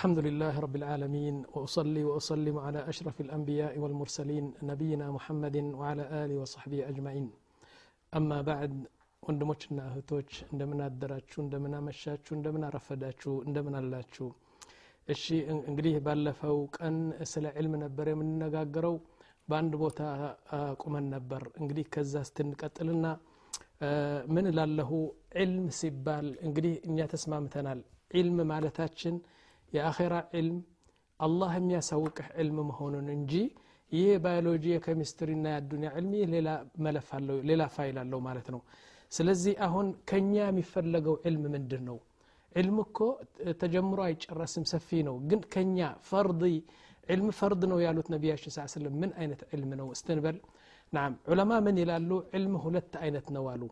الحمد لله رب العالمين وأصلي وأسلم على أشرف الأنبياء والمرسلين نبينا محمد وعلى آله وصحبه أجمعين أما بعد ወንድሞችና እህቶች እንደምን አደራችሁ እንደምን አመሻችሁ እንደምን አረፈዳችሁ እንደምን አላችሁ እሺ እንግዲህ ባለፈው ቀን ስለ ዕልም ነበር የምንነጋገረው በአንድ ቦታ ቁመን ነበር እንግዲህ ከዛ ስትንቀጥልና ምን ላለሁ ዕልም ሲባል እንግዲህ እኛ ተስማምተናል ዕልም ማለታችን የአኼራ ዕልም አላህ የሚያሳውቅህ ዕልም መሆኑን እንጂ ይህ ባዮሎጂ የኬሚስትሪና የአዱኒያ ዕልም ይህ ሌላ መለፍ አለው ሌላ ፋይል አለው ማለት ነው ስለዚህ አሁን ከኛ የሚፈለገው ዕልም ምንድን ነው ዕልም እኮ ተጀምሮ አይጨረስም ሰፊ ነው ግን ከኛ ፈርድ ዕልም ፈርድ ነው ያሉት ነቢያችን ስ ስለም ምን አይነት ዕልም ነው እስትንበል ናም ዑለማ ምን ይላሉ ዕልም ሁለት አይነት ነው አሉ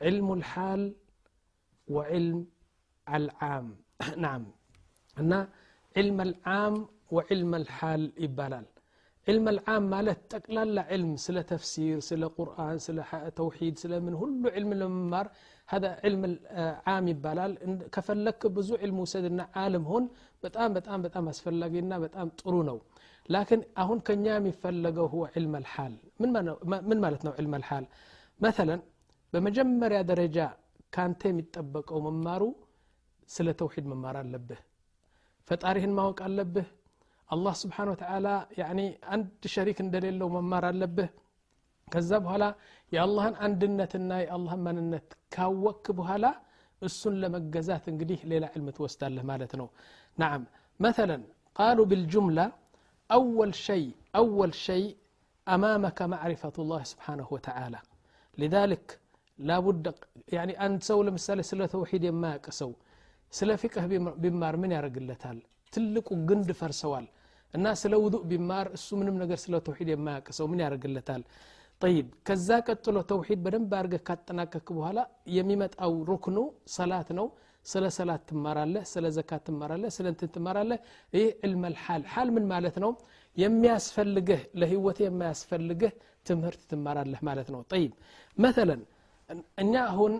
ዕልሙ ልሓል ወዕልም አልዓም ናም እና ዕልም አልዓም ወዕልም አልሓል ይባላል علم العام مالت تقلالا علم سلا تفسير سلا قرآن سلا توحيد سلا من هلو علم الممار هذا علم العام يبالال كفلك بزو علم وسدنا عالم هون بتام بتام بتام اسفلقينا بتام طرونو لكن اهون كنيام يفلقه هو علم الحال من من مالتنا علم الحال مثلا بمجمر يا درجة كان تيم يتطبقوا ممارو سلا توحيد ممار አለብህ ፈጣሪህን ማወቅ አለብህ አላህ ስብሓን ወተላ አንድ ሸሪክ እንደሌለው መማር አለብህ ከዛ በኋላ የአላህን አንድነትና የአላህን ማንነት ካወክ በኋላ እሱን ለመገዛት እንግዲህ ሌላ ዕልም ትወስዳለህ ማለት ነው ናም مثلا قالوا بالجملة أول شيء أول شيء أمامك معرفة الله سبحانه وتعالى لذلك لا بد يعني أن تسوي لمثال سلة توحيد ما كسو ስለ ፊቅህ ቢማር ምን ያደርግለታል ትልቁ ግንድ ፈርሰዋል እና ስለ ውዱእ ቢማር እሱ ምንም ነገር ስለ ተውሒድ የማያውቅ ሰው ምን ያደርግለታል ጠይብ ከዛ ቀጥሎ ተውሒድ በደንብ አድርገህ ካጠናቀክ በኋላ የሚመጣው ሩክኑ ሰላት ነው ስለ ሰላት ትማራለህ ስለ ዘካት ትማራለህ ስለ እንትን ትማራለህ ይህ ዕልመልሓል ሓል ምን ማለት ነው የሚያስፈልግህ ለህይወት የማያስፈልግህ ትምህርት ትማራለህ ማለት ነው ጠይብ መተለን እኛ አሁን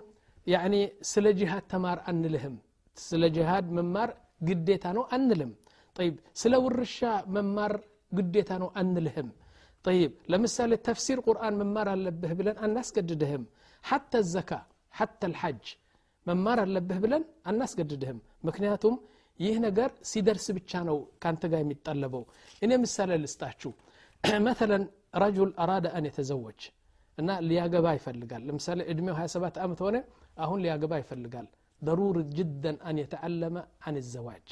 ያኒ ስለ ጂሃድ ተማር አንልህም ስለ ጅሃድ መማር ግዴታ ነው አንልም። ጠይብ ስለ ውርሻ መማር ግዴታ ነው አንልህም። ጠይብ ለምሳሌ ተፍሲር ቁርአን መማር አለብህ ብለን አናስገድድህም። ሐተ ዘካ ሐተ ልሐጅ መማር አለብህ ብለን አናስገድድህም። ምክንያቱም ይህ ነገር ሲደርስ ብቻ ነው ካንተ ጋር የሚጠለበው እኔ ምሳሌ ልስጣችሁ። መተለን ረጁል አራዳ አን የተዘወጅ እና ሊያገባ ይፈልጋል። ለምሳሌ እድሜው 27 ዓመት ሆነ አሁን ሊያገባ ይፈልጋል። ضروري جدا أن يتعلم عن الزواج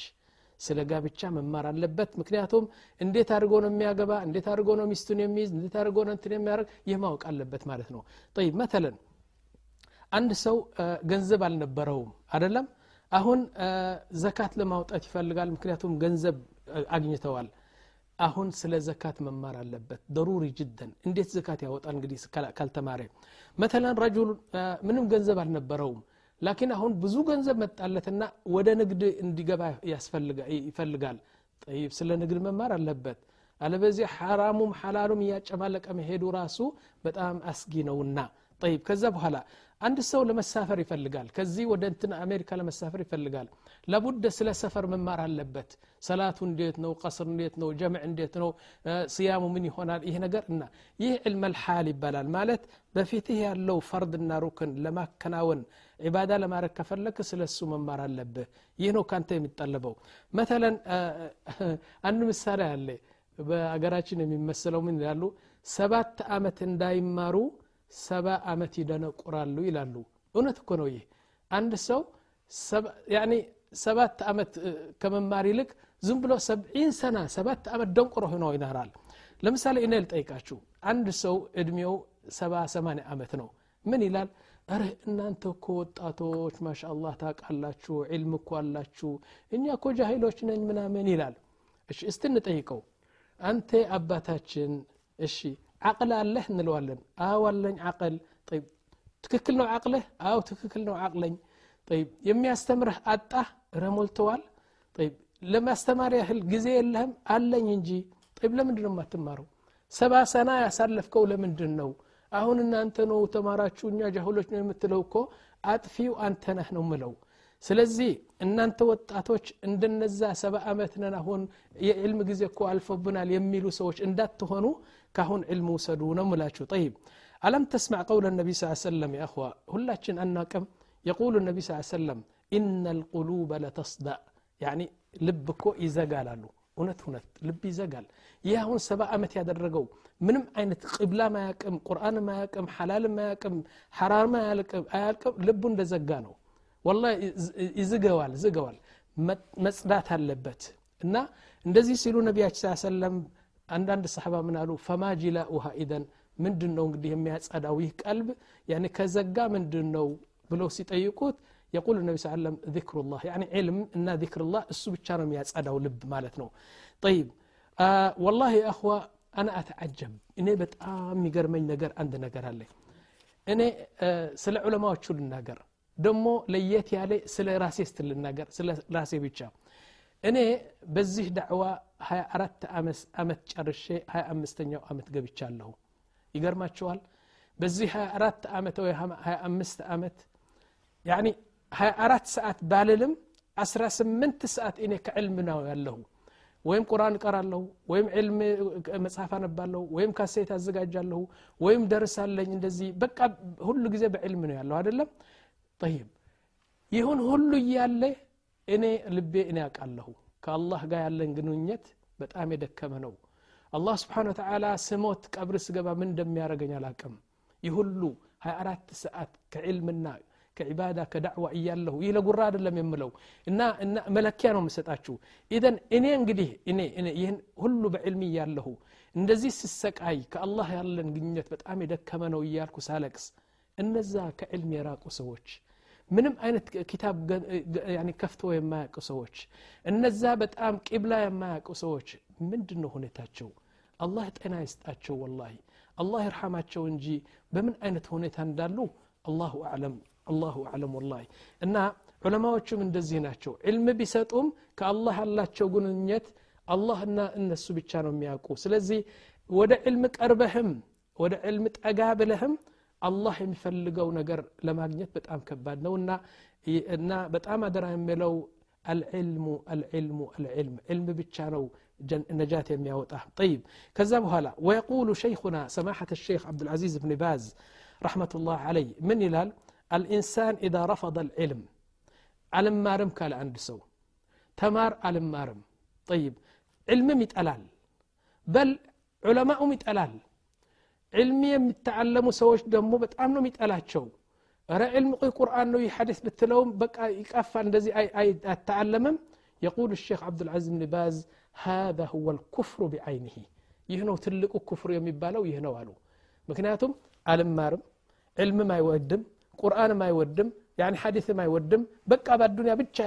ስለ ጋብቻ መማር አለበት ምክንያቱም እንዴት አድርጎ ነው የሚያገባ እንዴት አድርጎ ነው ሚስቱን የሚይዝ እንዴት አድርጎ ነው እንትን የሚያደርግ ይህ ማወቅ አለበት ማለት ነው ጠይብ መተለን አንድ ሰው ገንዘብ አልነበረውም አደለም አሁን ዘካት ለማውጣት ይፈልጋል ምክንያቱም ገንዘብ አግኝተዋል አሁን ስለ ዘካት መማር አለበት ደሩሪ ጅደን እንዴት ዘካት ያወጣል እንግዲህ ካልተማረ መተለን ረጁል ምንም ገንዘብ አልነበረውም ላኪን አሁን ብዙ ገንዘብ መጣለትና ወደ ንግድ እንዲገባ ይፈልጋል። ጠይብ ስለ ንግድ መማር አለበት። አለበዚህ ሐራሙም ሐላሉም እያጨማለቀ መሄዱ ራሱ በጣም አስጊ ነውና። ጠይብ ከዛ በኋላ አንድ ሰው ለመሳፈር ይፈልጋል ከዚህ ወደ እንትን አሜሪካ ለመሳፈር ይፈልጋል ለቡደ ስለ ሰፈር መማር አለበት ሰላቱ እንዴት ነው ቀስር እንዴት ነው ጀምዕ እንዴት ነው ስያሙ ምን ይሆናል ይህ ነገር እና ይህ ዕልመ ልሓል ይባላል ማለት በፊትህ ያለው ፈርድና ሩክን ለማከናወን ዒባዳ ለማድረግ ከፈለክ ስለ እሱ መማር አለብህ ይህ ነው ካንተ የሚጠለበው መተለን አንድ ምሳሌ አለ በአገራችን የሚመስለው ምን ይላሉ ሰባት አመት እንዳይማሩ ሰባ አመት ይደነቁራሉ ይላሉ። እውነት እኮ ነው ይህ አንድ ሰው ሰባት አመት ከመማር ይልቅ ዝም ብሎ ሰብዒን ሰና ሰባት አመት ደንቁሮ ሆኖ ይናራል ለምሳሌ እኔ ልጠይቃችሁ አንድ ሰው እድሜው ሰባ ሰማንያ አመት ነው። ምን ይላል? እረ እናንተ እኮ ወጣቶች ማሻ አላህ ታውቃላችሁ ዒልም እኮ አላችሁ እኛ እኮ ጃሂሎች ነኝ ምናምን ይላል። እሺ እስቲ እንጠይቀው። አንተ አባታችን እሺ ዓቅል አለህ እንለዋለን አዎ አለኝ ዓቅል ትክክል ነው ዓቅልህ አዎ ትክክል ነው ዓቅለኝ የሚያስተምርህ አጣህ ረሞልተዋል ለማስተማር ያህል ጊዜ የለህም አለኝ እንጂ ጠይብ ለምንድን ነው የማትማረው ሰባ ሰና ያሳለፍከው ለምንድን ነው አሁን እናንተ ነው ተማራችሁ እኛ ጃሁሎች ነው የምትለው እኮ አጥፊው አንተ ነህ ነው ምለው ስለዚህ እናንተ ወጣቶች እንደነዛ ሰባ ዓመት ነን አሁን የዕልም ጊዜ እኮ አልፎብናል የሚሉ ሰዎች እንዳትሆኑ ካሁን ዕልም ውሰዱ ነው ምላችሁ ጠይብ አለም ተስማዕ ቀውለ ነቢ ስ ሰለም የእኽዋ ሁላችን አናቅም የቁሉ ነቢ ስ ሰለም ኢነ ልቁሉበ ለተስዳእ ያኒ ልብ እኮ ይዘጋል አሉ እውነት እውነት ልብ ይዘጋል ይህ አሁን ሰባ ዓመት ያደረገው ምንም አይነት ቅብላ ማያቅም ቁርአን ማያቅም ሓላል ማያቅም ሐራር ማያልቅም ልቡ እንደዘጋ ነው ወላ ይዝገዋል ዝገዋል መጽዳት አለበት። እና እንደዚህ ሲሉ ነቢያችን ሰለም አንዳንድ ሰሓባ ምን አሉ? ፈማ ጅላኡሃ ኢደን ምንድን ነው እንግዲህ የሚያጸዳው ይህ ቀልብ? ያኔ ከዘጋ ምንድን ነው ብለው ሲጠይቁት የቁል ነቢ ሰለም ዚክሩላህ ያኒ ዕልም እና ዚክርላህ እሱ ብቻ ነው የሚያጸዳው ልብ ማለት ነው። ጠይብ ወላሂ አኽዋ አና አተዓጀብ እኔ በጣም የሚገርመኝ ነገር አንድ ነገር አለኝ። እኔ ስለ ዑለማዎቹ ልናገር። ደግሞ ለየት ያለ ስለ ራሴ ስትል ልናገር ስለ ራሴ ብቻ። እኔ በዚህ ዳዕዋ 24 ዓመት ጨርሼ 25ኛው ዓመት ገብቻለሁ። ይገርማቸዋል በዚህ 24 ዓመት ወይ 25 ዓመት ያኒ 24 ሰዓት ባልልም 18 ሰዓት እኔ ከዕልም ነው ያለሁ። ወይም ቁርአን እቀራለሁ ወይም ዕልም መጽሐፍ አነባለሁ ወይም ካሴት አዘጋጃለሁ ወይም ደርሳለኝ እንደዚህ በቃ ሁሉ ጊዜ በዕልም ነው ያለሁ አይደለም ጠይብ ይሁን ሁሉ እያለ እኔ ልቤ እኔ ያውቃለሁ ከአላህ ጋር ያለን ግንኙነት በጣም የደከመ ነው አላህ ስብሓን ወተዓላ ስሞት ቀብር ስገባ ምን እንደሚያደረገኝ አላቅም ይህ ሁሉ 24 ሰዓት ከዕልምና ከዒባዳ ከዳዕዋ እያለሁ ይህ ለጉራ አይደለም የምለው እና እና መለኪያ ነው የምሰጣችሁ ኢዘን እኔ እንግዲህ እኔ ይህን ሁሉ በዕልሚ እያለሁ እንደዚህ ስሰቃይ ከአላህ ያለን ግንኙነት በጣም የደከመ ነው እያልኩ ሳለቅስ እነዛ ከዕልም የራቁ ሰዎች ምንም አይነት ኪታብ ከፍቶ የማያውቁ ሰዎች እነዛ በጣም ቂብላ የማያውቁ ሰዎች ምንድን ነው ሁኔታቸው አላህ ጤና ይስጣቸው ወላሂ አላህ ይርሐማቸው እንጂ በምን አይነት ሁኔታ እንዳሉ አላሁ አዕለም አላሁ አዕለም ወላሂ እና ዑለማዎቹም እንደዚህ ናቸው ዕልም ቢሰጡም ከአላህ ያላቸው ግንኙነት አላህና እነሱ ብቻ ነው የሚያውቁ ስለዚህ ወደ ዕልም ቀርበህም ወደ ዕልም ጠጋ ብለህም አላህ የሚፈልገው ነገር ለማግኘት በጣም ከባድ ነው እና እና በጣም አደራ የሚለው አልዕልሙ አልዕልሙ አልዕልም ዕልም ብቻ ነው ነጃት የሚያወጣ طيب ከዛ በኋላ ويقول شيخنا سماحة الشيخ عبد العزيز بن باز رحمة الله عليه من ይላል الإنسان إذا رفض العلم አልማርም ካለ አንድ ሰው ተማር አልማርም طيب ዕልምም ይጠላል በል ዑለማኡም ይጠላል ዕልሚ የሚተዓለሙ ሰዎች ደግሞ በጣም ነው የሚጠላቸው ረ ዕልም ቆይ ቁርአን ነው ይህ ሐዲስ ብትለውም በቃ ይቀፋ እንደዚህ አይተዓለምም يقول الشيخ عبد العزيز بن باز هذا هو الكفر بعينه ይህ ነው ትልቁ ኩፍር የሚባለው ይህ ነው አሉ ምክንያቱም አልማርም ዕልምም አይወድም ቁርአንም አይወድም ያን ሐዲስም አይወድም በቃ በአዱኒያ ብቻ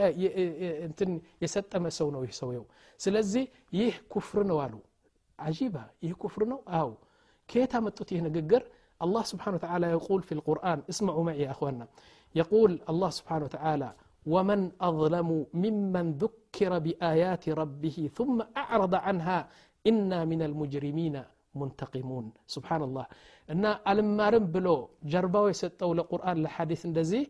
እንትን የሰጠመ ሰው ነው ይህ ሰውየው ስለዚህ ይህ ኩፍር ነው አሉ አጂባ ይህ ኩፍር ነው كيف متت نققر؟ الله سبحانه وتعالى يقول في القرآن اسمعوا معي يا أخوانا يقول الله سبحانه وتعالى ومن أظلم ممن ذكر بآيات ربه ثم أعرض عنها إنا من المجرمين منتقمون. سبحان الله. إن ألمارم بلو جرباو يسطو لقرآن لحديث اندزي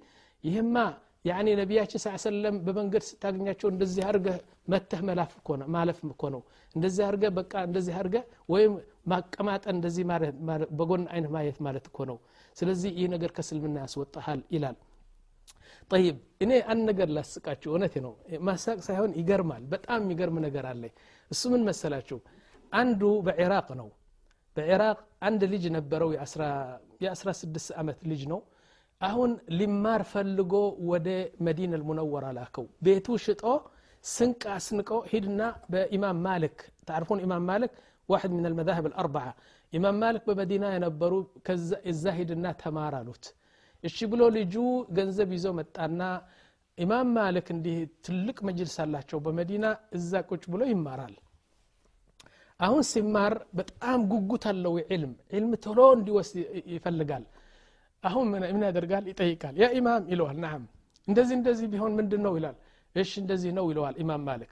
يهما ያኔ ነቢያችን ስ ሰለም በመንገድ ስታገኛቸው እንደዚህ አርገ መተህ መላፍ ማለፍ እኮ ነው። እንደዚህ አርገ በቃ እንደዚህ አርገ ወይም ማቀማጠን እንደዚህ በጎን አይነት ማየት ማለት እኮ ነው። ስለዚህ ይህ ነገር ከስልምና ያስወጣሃል ይላል። ጠይብ እኔ አንድ ነገር ላስቃችሁ። እውነት ነው። ማሳቅ ሳይሆን ይገርማል። በጣም የሚገርም ነገር አለ። እሱ ምን መሰላችሁ? አንዱ በኢራቅ ነው። በኢራቅ አንድ ልጅ ነበረው የ16 ዓመት ልጅ ነው። አሁን ሊማር ፈልጎ ወደ መዲና ልሙነወራ ላከው ቤቱ ሽጦ ስንቅ አስንቆ ሂድና በኢማም ማልክ تعرفون إمام مالك واحد من المذاهب الأربعة إمام مالك بمدينة ينبرو الزاهد النا تمارالوت እሺ ብሎ ልጁ ገንዘብ ይዞ መጣና ኢማም ማልክ እንዲህ ትልቅ መጅልስ አላቸው በመዲና እዛ ቁጭ ብሎ ይማራል አሁን ሲማር በጣም ጉጉት አለው ዕልም ዕልም ቶሎ እንዲወስድ ይፈልጋል አሁን ምን ያደርጋል? ይጠይቃል። ያ ኢማም ይለዋል ናም እንደዚህ እንደዚህ ቢሆን ምንድን ነው ይላል። እሺ እንደዚህ ነው ይለዋል ኢማም ማልክ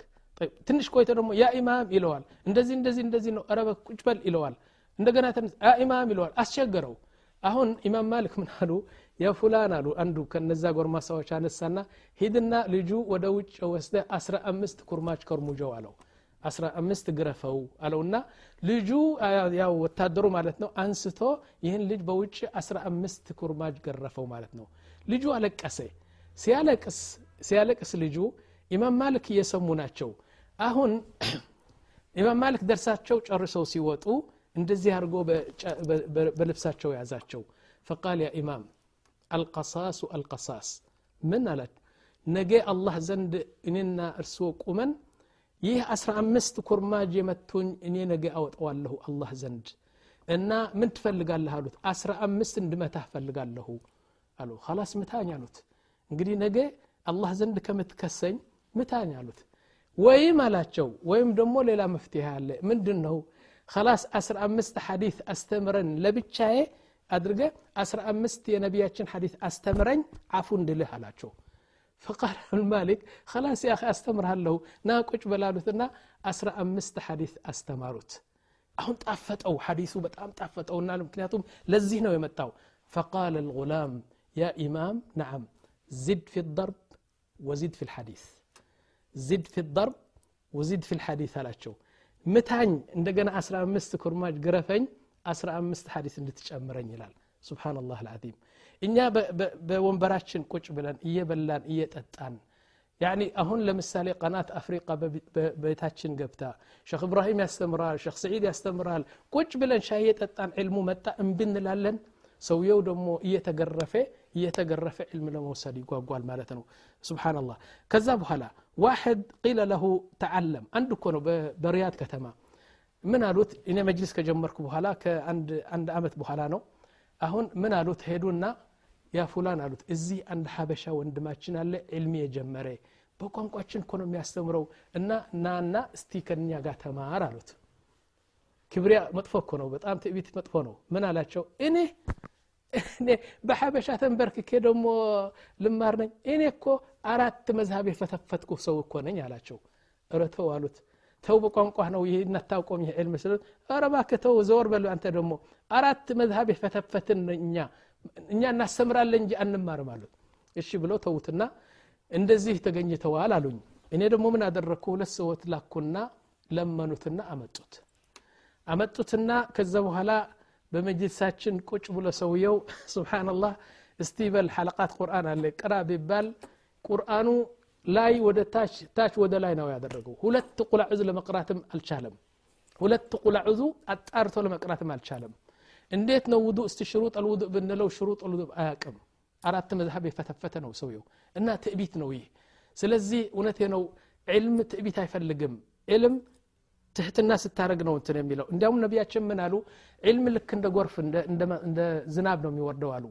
ትንሽ ቆይተ ደግሞ ያ ኢማም ይለዋል። እንደዚህ እንደዚህ እንደዚህ ነው ረበ ቁጭ በል ይለዋል። እንደገና ያ ኢማም ይለዋል። አስቸገረው። አሁን ኢማም ማሊክ ምን አሉ? የፉላን አሉ። አንዱ ከነዛ ጎርማሳዎች አነሳና ሂድና ልጁ ወደ ውጭ ወስደ አስራ አምስት ኩርማች ከርሙጀው አለው አስራ አምስት ግረፈው አለውና ልጁ ያው ወታደሩ ማለት ነው አንስቶ ይህን ልጅ በውጭ አስራ አምስት ኩርማጅ ገረፈው ማለት ነው። ልጁ አለቀሰ። ሲያለቅስ ልጁ ኢማም ማልክ እየሰሙ ናቸው። አሁን ኢማም ማልክ ደርሳቸው ጨርሰው ሲወጡ እንደዚህ አድርጎ በልብሳቸው ያዛቸው። ፈቃል ያ ኢማም አልቀሳሱ አልቀሳስ ምን አላቸው? ነገ አላህ ዘንድ እኔና እርስዎ ቁመን ይህ አስራ አምስት ኩርማጅ የመቱኝ እኔ ነገ አወጠዋለሁ አላህ ዘንድ እና ምን ትፈልጋለህ አሉት። አስራ አምስት እንድመታህ ፈልጋለሁ አሉ። ላስ ምታኝ አሉት። እንግዲህ ነገ አላህ ዘንድ ከምትከሰኝ ምታኝ አሉት። ወይም አላቸው ወይም ደግሞ ሌላ መፍትሄ አለ። ምንድን ነው ከላስ አስራ አምስት ሐዲት አስተምረን ለብቻዬ አድርገ አስራ አምስት የነቢያችን ሐዲት አስተምረኝ አፉ እንድልህ አላቸው فقال المالك خلاص يا أخي أستمرهالله ناقش بلالوتنا أسرع أمست حديث أستمروت أهم تعفتوا حديثه بتأم تعفتوا نالم كنياتهم لزينا ويمتاو فقال الغلام يا إمام نعم زد في الضرب وزد في الحديث زد في الضرب وزد في الحديث هلا شو متعني عندنا أسرع أمست كرماج قرفين أسرع أمست حديث اللي تشأمرين እኛ በወንበራችን ቁጭ ብለን እየበላን እየጠጣን ያኒ አሁን ለምሳሌ ቀናት አፍሪቃ በቤታችን ገብታ ሸክ እብራሂም ያስተምራል ሸክ ስዒድ ያስተምራል ቁጭ ብለን ሻይ የጠጣን ዕልሙ መጣ እምብንላለን ሰውየው ደግሞ እየተገረፈ እየተገረፈ ዕልም ለመውሰድ ይጓጓል ማለት ነው ስብናላህ ከዛ በኋላ ዋሕድ ቂለ ለሁ ተዓለም አንድ እኮ ነው በሪያድ ከተማ ምን አሉት እኔ መጅሊስ ከጀመርኩ በኋላ ከአንድ ዓመት በኋላ ነው አሁን ምን አሉት ሄዱና ያ ፉላን አሉት። እዚህ አንድ ሀበሻ ወንድማችን አለ ዕልሚ የጀመረ በቋንቋችን እኮ የሚያስተምረው እና ናና እስቲ ከኛ ጋር ተማር አሉት። ክብሪያ መጥፎ እኮ ነው በጣም ትዕቢት መጥፎ ነው። ምን አላቸው? እኔ እኔ በሐበሻ ተንበርክኬ ደግሞ ልማር ነኝ። እኔ እኮ አራት መዝሀብ የፈተፈትኩ ሰው እኮ ነኝ አላቸው። እረተው አሉት። ተው በቋንቋ ነው ይህ እናታውቆም ይህ ዕልም ስለ ኧረ ዘወር በሉ አንተ ደግሞ አራት መዝሀብ የፈተፈትን እኛ እኛ እናስተምራለን እንጂ አንማርም አሉት እሺ ብለው ተዉትና እንደዚህ ተገኝተዋል አሉኝ። እኔ ደግሞ ምን አደረግኩ? ሁለት ሰዎች ላኩና ለመኑትና አመጡት። አመጡትና ከዛ በኋላ በመጅልሳችን ቁጭ ብሎ ሰውየው ስብሓንላህ እስቲ በል ሐለቃት ቁርአን አለ። ቅራ ቢባል ቁርአኑ ላይ ወደ ታች ወደ ላይ ነው ያደረገው። ሁለት ቁላዕዙ ለመቅራትም አልቻለም። ሁለት ቁላዕዙ አጣርቶ ለመቅራትም አልቻለም እንዴት ነው ውዱእ እስቲ ሽሩጥ አልውዱእ ብንለው ሽሩጥ አልውዱእ አያቅም አራት መዝሀብ የፈተፈተ ነው ሰውየው እና ትዕቢት ነው ይህ ስለዚህ እውነቴ ነው ዕልም ትዕቢት አይፈልግም ዕልም ትህትና ስታደረግ ነው እንትን የሚለው እንዲያውም ነቢያችን ምን አሉ ዕልም ልክ እንደ ጎርፍ እንደ ዝናብ ነው የሚወርደው አሉ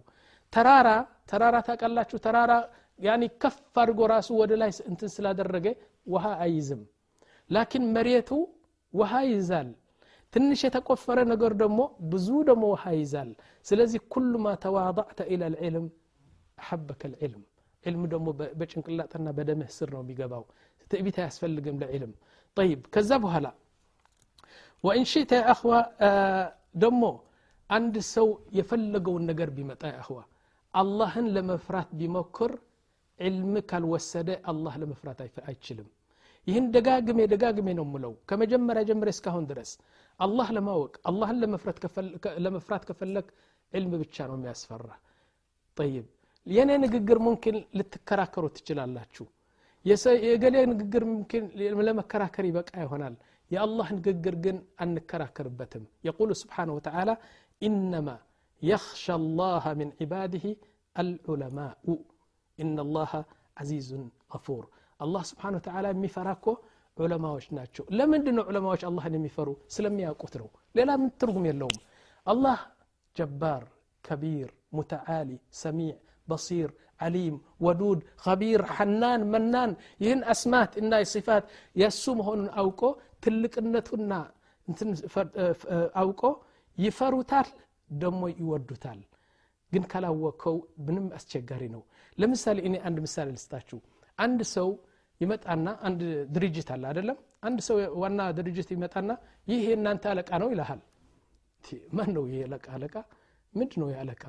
ተራራ ተራራ ታውቃላችሁ ተራራ ያኒ ከፍ አድርጎ ራሱ ወደ ላይ እንትን ስላደረገ ውሃ አይይዝም ላኪን መሬቱ ውሃ ይይዛል ትንሽ የተቆፈረ ነገር ደግሞ ብዙ ደግሞ ውሃ ይዛል ስለዚህ ኩሉ ማ ተዋضዕተ ኢለ ልዕልም አሓበከ ልዕልም ዕልም ደሞ በጭንቅላጥና በደምህ ስር ነው የሚገባው። ትዕቢት አያስፈልግም ለዕልም። طيب ከዛ هلا وإن شئت يا أخوة دمو عند سو يفلقوا النجر بمتى يا أخوة الله لما فرات بمكر علمك الوسادة الله لما فرات أي فأي تشلم يهن دقاق مي دقاق مي نملو كما جمر جمر اسكهون درس አላህ ለማወቅ አላህን ለመፍራት ከፈለግ ዕልም ብቻ ነው የሚያስፈራ ጠይብ የእኔ ንግግር ሙምኪን ልትከራከሩ ትችላላችሁ የገሌ ንግግር ሙምኪን ለመከራከር ይበቃ ይሆናል የአላህ ንግግር ግን አንከራከርበትም የቁሉ ስብሓንሁ ወተዓላ ኢነማ የኽሻ አላህ ምን ዒባድህ አልዑለማኡ ኢነ አላህ ዓዚዙን ገፉር አላህ ስብሓን ወተዓላ የሚፈራ እኮ ዑለማዎች ናቸው ለምንድን ነው ዑለማዎች አላህን የሚፈሩ ስለሚያውቁት ነው ሌላ ምን ትርጉም የለውም አላህ ጀባር ከቢር ሙተዓሊ ሰሚዕ በሲር ዓሊም ወዱድ ከቢር ሐናን መናን ይህን አስማት እና ሲፋት የእሱ መሆኑን አውቆ ትልቅነቱና አውቆ ይፈሩታል ደሞ ይወዱታል ግን ካላወቀው ምንም አስቸጋሪ ነው ለምሳሌ እኔ አንድ ምሳሌ ልስጣችሁ አንድ ሰው ይመጣና አንድ ድርጅት አለ አይደለም? አንድ ሰው ዋና ድርጅት ይመጣና ይህ የእናንተ አለቃ ነው ይልሃል። ማን ነው ይህ አለቃ? አለቃ ምንድ ነው የአለቃ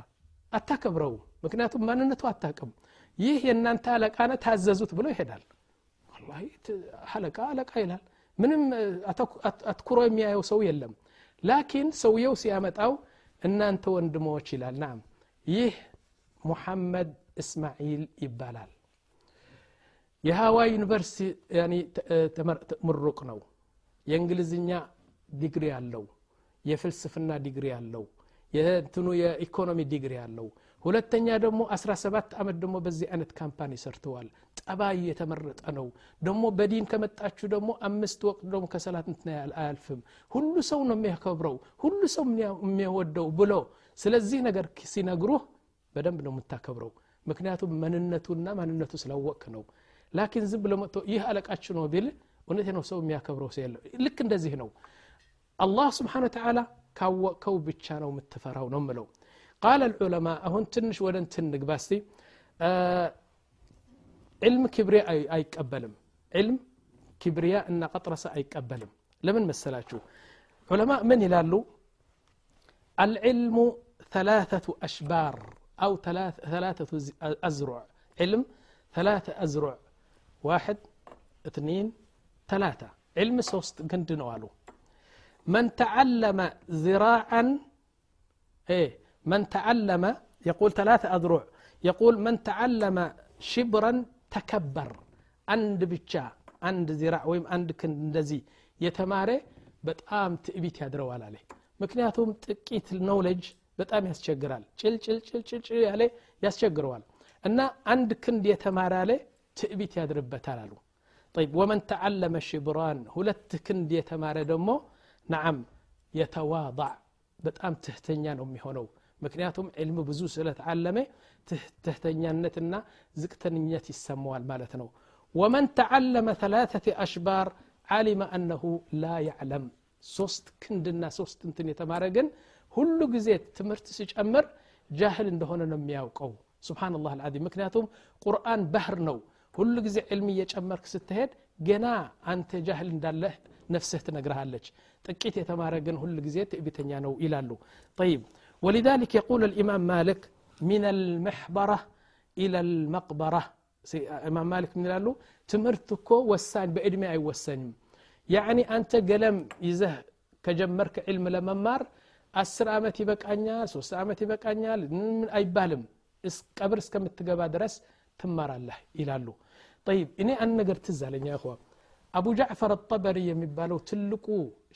አታከብረው ምክንያቱም ማንነቱ አታቅም ይህ የእናንተ አለቃ ነ ታዘዙት ብሎ ይሄዳል። አለቃ አለቃ ይላል። ምንም አትኩሮ የሚያየው ሰው የለም። ላኪን ሰውየው ሲያመጣው እናንተ ወንድሞች ይላል። ናም ይህ ሙሐመድ እስማዒል ይባላል የሃዋይ ዩኒቨርሲቲ ምሩቅ ነው። የእንግሊዝኛ ዲግሪ አለው። የፍልስፍና ዲግሪ አለው። የትኑ የኢኮኖሚ ዲግሪ አለው። ሁለተኛ ደግሞ 17 ዓመት ደግሞ በዚህ አይነት ካምፓኒ ሰርተዋል። ጠባይ የተመረጠ ነው። ደግሞ በዲን ከመጣችሁ ደግሞ አምስት ወቅት ደግሞ ከሰላት አያልፍም። ሁሉ ሰው ነው የሚያከብረው ሁሉ ሰው የሚወደው ብሎ ስለዚህ ነገር ሲነግሩህ በደንብ ነው የምታከብረው። ምክንያቱም መንነቱና ማንነቱ ስላወቅ ነው ላኪን ዝም ብሎ መጥቶ ይህ አለቃችሁ ነው ቢል እውነቴ ነው ሰው የሚያከብረው ሰው የለው ልክ እንደዚህ ነው አላህ ስብሓን ተዓላ ካወቅከው ብቻ ነው የምትፈራው ነው ምለው ቃል ልዑለማ አሁን ትንሽ ወደ እንትን ንግባ እስቲ ዕልም ክብሪያ አይቀበልም ዕልም ክብሪያ እና ቀጥረሰ አይቀበልም ለምን መሰላችሁ ዑለማ ምን ይላሉ العلم ثلاثة أشبار أو ثلاثة أزرع علم ثلاثة أزرع واحد اثنين ثلاثة علم سوست قند نوالو من تعلم ذراعا ايه من تعلم يقول ثلاثة أذرع يقول من تعلم شبرا تكبر عند بتشا عند ذراع ويم عند كندزي يتماري በጣም ትዕቢት ያድረዋል አለ ምክንያቱም ጥቂት ኖውሌጅ በጣም ያስቸግራል ጭል ጭል ጭል ጭል ጭል ያለ ያስቸግረዋል እና አንድ ክንድ የተማረ አለ ትዕቢት ያድርበታል አሉ። طيب ومن تعلم الشبران هل التكند يتمارى دمو نعم يتواضع بتام تهتنيا أمي هونو مكنياتهم علم بزوس سلة علمة تهتنيا نتنا زكتنيا السموال مالتنو ومن تعلم ثلاثة أشبار علم أنه لا يعلم سوست كندنا سوست انتن يتمارى هلو قزيت تمرتسج أمر جاهل اندهونا نمياو قو سبحان الله العظيم مكنياتهم قرآن بحر نو ሁሉ ጊዜ ዕልም እየጨመርክ ስትሄድ ገና አንተ ጃህል እንዳለህ ነፍስህ ትነግርሃለች ጥቂት የተማረ ግን ሁሉ ጊዜ ትዕቢተኛ ነው ይላሉ طيب ولذلك يقول الإمام مالك من المحبرة إلى المقبرة إمام مالك من قالوا تمرتكو وسان بإدمي أي وسانيم يعني أنت قلم يزه كجمرك علم لممار አስር ዓመት ይበቃኛል ሶስት ዓመት ይበቃኛል ምን አይባልም ቀብር እስከምትገባ ድረስ ትማራለህ ይላሉ ጠይብ እኔ አንድ ነገር ትዝ አለኝ ያኸዋ አቡ ጃዕፈር ጠበሪ የሚባለው ትልቁ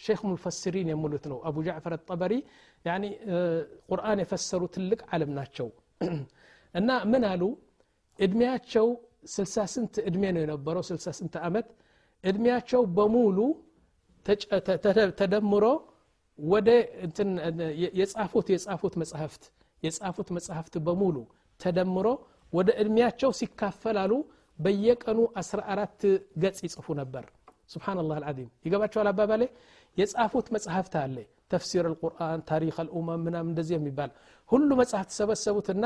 ሼክ ሙፈሲሪን የሙሉት ነው አቡ ጃዕፈር ጠበሪ ያኒ ቁርአን የፈሰሩ ትልቅ ዓለም ናቸው እና ምን አሉ እድሜያቸው ስልሳ ስንት እድሜ ነው የነበረው ስልሳ ስንት ዓመት እድሜያቸው በሙሉ ተደምሮ ወደ የጻፉት የጻፉት መጽሐፍት የጻፉት መጽሐፍት በሙሉ ተደምሮ ወደ እድሜያቸው ሲካፈላሉ በየቀኑ 14 ገጽ ይጽፉ ነበር። ስብናላህ አልዓዚም። ይገባቸዋል አባባሌ? የጻፉት መጽሐፍት አለ። ተፍሲር አልቁርአን ታሪክ አልኡመም ምናም እንደዚህ የሚባል ሁሉ መጽሐፍት ሰበሰቡትና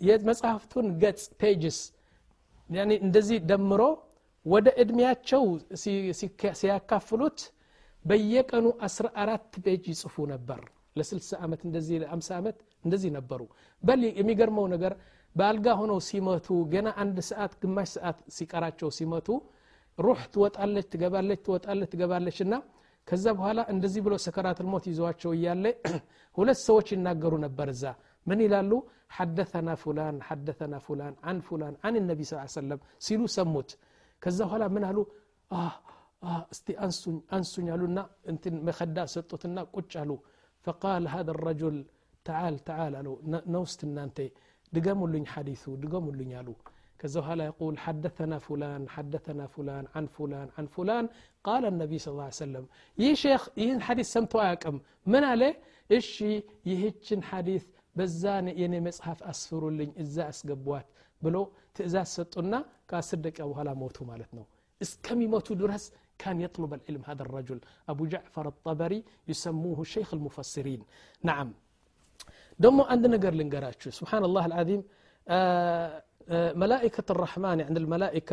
የመጽሐፍቱን ገጽ ፔጅስ እንደዚህ ደምሮ ወደ እድሜያቸው ሲያካፍሉት በየቀኑ 14 ፔጅ ይጽፉ ነበር። ለ60 ዓመት እንደዚህ ለ50 ዓመት እንደዚህ ነበሩ። በል የሚገርመው ነገር በአልጋ ሆነው ሲመቱ ገና አንድ ሰዓት ግማሽ ሰዓት ሲቀራቸው ሲመቱ ሩህ ትወጣለች ትገባለች ትወጣለች ትገባለች እና ከዛ በኋላ እንደዚህ ብሎ ሰከራት ልሞት ይዘዋቸው እያለ ሁለት ሰዎች ይናገሩ ነበር እዛ። ምን ይላሉ? ሐደተና ፉላን ሐደተና ፉላን አን ፉላን አን ነቢ ስ ሰለም ሲሉ ሰሙት። ከዛ በኋላ ምን አሉ? እስቲ አንሱኝ አንሱኝ አሉና እንትን መከዳ ሰጡትና ቁጭ አሉ። ፈቃል ሀ ረጁል ተዓል ተዓል አሉ። ነውስት እናንተ ድገሙልኝ ሐዲሱ ድገሙልኝ አሉ ከዛ በኋላ يقول حدثنا فلان حدثنا فلان عن فلان عن فلان قال النبي صلى الله عليه وسلم ይህ ሼክ ይህን ሐዲስ ሰምቶ አያውቅም ምን አለ እሺ ይህችን ሐዲስ በዛ የኔ መጽሐፍ አስፍሩልኝ እዛ አስገቧት ብሎ ትእዛዝ ሰጡና ከአስር ደቂቃ በኋላ ሞቱ ማለት ነው እስከሚሞቱ ድረስ كان يطلب العلم هذا الرجل أبو جعفر الطبري يسموه شيخ المفسرين نعم ደግሞ አንድ ነገር ልንገራችሁ ስብናላህ አልዓዚም መላኢከት ረሕማን ያን መላኢካ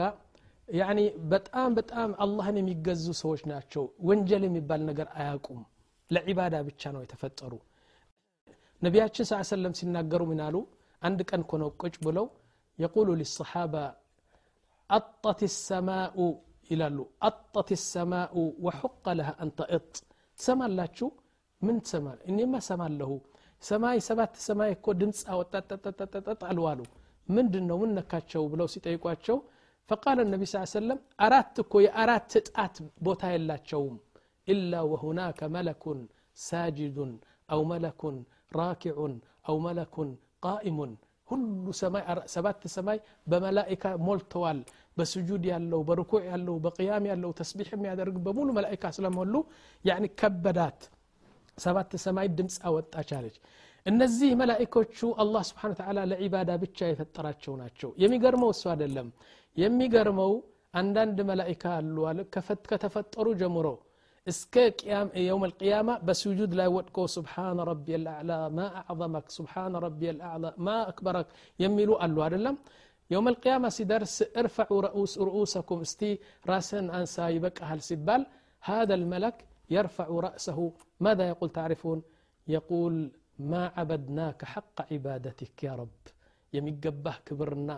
ያኒ በጣም በጣም አላህን የሚገዙ ሰዎች ናቸው ወንጀል የሚባል ነገር አያውቁም ለዒባዳ ብቻ ነው የተፈጠሩ ነቢያችን ስ ሰለም ሲናገሩ ምናሉ አንድ ቀን ኮነው ቁጭ ብለው የቁሉ ሊሰሓባ አጠት ሰማኡ ይላሉ አጠት ሰማኡ ወሑቀ ለሃ አንተእጥ ትሰማላችሁ ምን ትሰማ እኔማ ሰማለሁ ሰማይ ሰባት ሰማይ እኮ ድምፅ አወጣጠጠጠጠጥ አልዋሉ ምንድን ነው ምን ነካቸው ብለው ሲጠይቋቸው ፈቃለ ነቢ ስ ሰለም አራት እኮ የአራት ጣት ቦታ የላቸውም ኢላ ወሁናከ መለኩን ሳጅዱን አው መለኩን ራኪዑን አው መለኩን ቃኢሙን ሁሉ ሰማይ ሰባት ሰማይ በመላኢካ ሞልተዋል በስጁድ ያለው በርኩዕ ያለው በቅያም ያለው ተስቢሕ የሚያደርግ በሙሉ መላኢካ ስለሞሉ ያኒ ከበዳት سبات سماي دمس أوت أشالج النزيه ملائكة شو الله سبحانه وتعالى لعبادة بتشاي فترة شو ناتشو يمي قرمو سواد اللم يمي قرمو عندن ملائكة الوال كفت كتفتر جمرو اسكا يوم القيامة بس وجود لا يوتكو سبحان ربي الأعلى ما أعظمك سبحان ربي الأعلى ما أكبرك يميلو الوال اللم يوم القيامة سيدر ارفعوا رؤوس رؤوسكم استي راسن أنسا سايبك أهل سبال هذا الملك يرفع رأسه ماذا يقول تعرفون يقول ما عبدناك حق عبادتك يا رب የሚገባህ ክብርና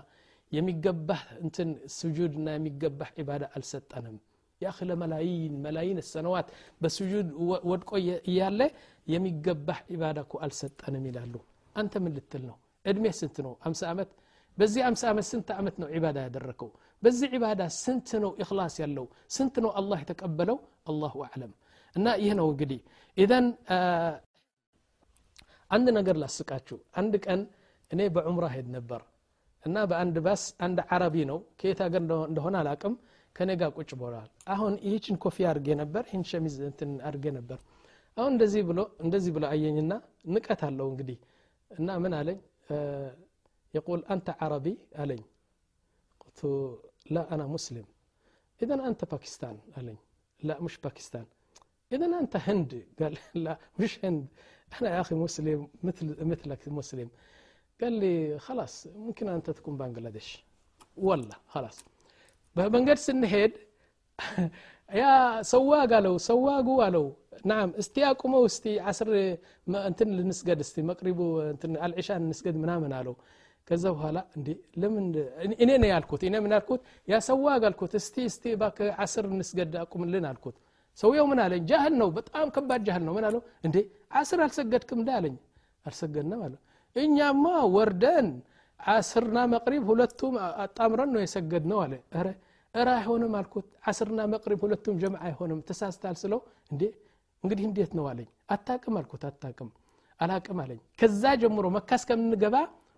የሚገባህ እንትን ስጁድና የሚገባህ ዒባዳ አልሰጠንም ያህ ለመላይን መላይን ሰነዋት በስጁድ ወድቆ እያለ የሚገባህ ዒባዳ እኮ አልሰጠንም ይላሉ አንተ ምን ልትል ነው እድሜ ስንት ነው አምሳ ዓመት በዚህ አምሳ ዓመት ስንት ዓመት ነው ዒባዳ ያደረከው በዚህ ዒባዳ ስንት ነው ኢክላስ ያለው ስንት ነው አላህ የተቀበለው አላሁ አዕለም እና ይህ ነው እንግዲህ ኢዘን አንድ ነገር ላስቃችሁ አንድ ቀን እኔ በዑምራ ሄድ ነበር እና በአንድ ባስ አንድ ዓረቢ ነው ከየት ሀገር እንደሆነ አላቅም ከኔ ጋር ቁጭ ብለዋል አሁን ይህችን ኮፊ አድርጌ ነበር ይህን ሸሚዝ እንትን አድርጌ ነበር አሁን እንደዚህ ብሎ እንደዚህ ብሎ አየኝና ንቀት አለው እንግዲህ እና ምን አለኝ يقول أنت عربي علي قلت لا أنا مسلم إذا أنت باكستان علي لا مش باكستان إذا أنت هند قال لا مش هند أنا يا أخي مسلم مثل مثلك مسلم قال لي خلاص ممكن أنت تكون بنغلاديش والله خلاص በመንገድ ስንሄድ ያ ሰዋግ አለው ሰዋጉ አለው ናም እስቲ አቁመው እስቲ አስር እንትን ልንስገድ እስቲ መቅሪቡ አልዒሻ እንስገድ ምናምን አለው ከዛ በኋላ እንዴ ለምን እኔ ነው ያልኩት እኔ ምን ያልኩት ያ ሰዋግ አልኩት እስቲ እስቲ እባክህ አስር እንስገድ አቁምልን አልኩት ሰውየው ምን አለኝ? ጃህል ነው በጣም ከባድ ጃህል ነው ምን አለው? እንዴ አስር አልሰገድክም እንደ አለኝ። አልሰገድንም አለ እኛማ ወርደን አስርና መቅሪብ ሁለቱም አጣምረን ነው የሰገድ ነው አለ። ረ እረ አይሆንም አልኩት። አስርና መቅሪብ ሁለቱም ጀምዕ አይሆንም። ተሳስታል ስለው እንዴ እንግዲህ እንዴት ነው አለኝ። አታቅም አልኩት። አታቅም አላቅም አለኝ። ከዛ ጀምሮ መካ እስከምንገባ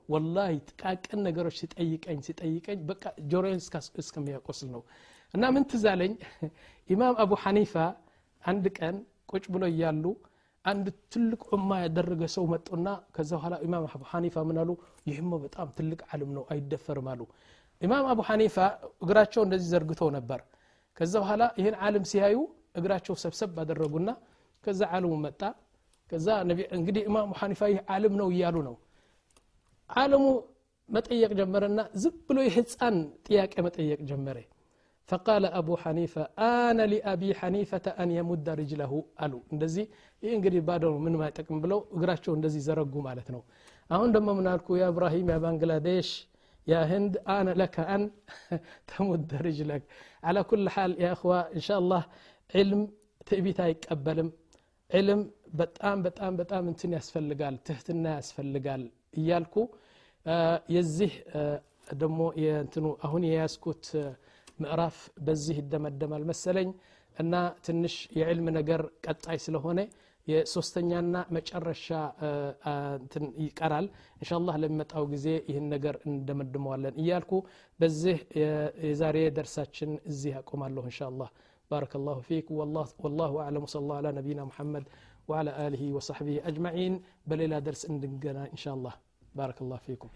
ወላሂ ጥቃቅን ነገሮች ሲጠይቀኝ ሲጠይቀኝ በቃ ጆሮዬን እስከሚያቆስል ነው እና ምን ትዛለኝ ኢማም አቡ ሐኒፋ አንድ ቀን ቁጭ ብሎ እያሉ አንድ ትልቅ ዑማ ያደረገ ሰው መጡና ከዛ በኋላ ኢማም አቡ ሐኒፋ ምን አሉ? ይህማ በጣም ትልቅ ዓለም ነው አይደፈርም አሉ። ኢማም አቡ ሐኒፋ እግራቸው እንደዚህ ዘርግተው ነበር። ከዛ በኋላ ይህን ዓለም ሲያዩ እግራቸው ሰብሰብ አደረጉና ከዛ ዓለሙ መጣ። ከዛ እንግዲህ ኢማም ሐኒፋ ይህ ዓለም ነው እያሉ ነው። ዓለሙ መጠየቅ ጀመረና ዝም ብሎ የህፃን ጥያቄ መጠየቅ ጀመረ فقال أبو حنيفة آن لأبي حنيفة أن يمد رجله ألو እንደዚህ ይህ እንግዲህ ባዶ ምን ማይጠቅም ብለው እግራቸው እንደዚህ ዘረጉ ማለት ነው አሁን ደግሞ ምን አልኩ ያ እብራሂም ያ ባንግላዴሽ يا هند أنا لك أن تمد رجلك على كل حال يا أخوة إن شاء الله علم تأبيت አይቀበልም علم በጣም በጣም በጣም እንትን ያስፈልጋል ትህትና ያስፈልጋል እያልኩ የዚህ ደግሞ የእንትኑ አሁን የያዝኩት ምዕራፍ በዚህ ይደመደማል መሰለኝ እና ትንሽ የዕልም ነገር ቀጣይ ስለሆነ የሶስተኛና መጨረሻ ይቀራል እንሻ ላህ ለሚመጣው ጊዜ ይህን ነገር እንደመድመዋለን እያልኩ በዚህ የዛሬ ደርሳችን እዚህ ያቆማለሁ እንሻ ላህ بارك الله فيك والله, والله أعلم وصلى الله على نبينا محمد وعلى آله وصحبه أجمعين بل إلى درس إن شاء الله بارك الله فيكم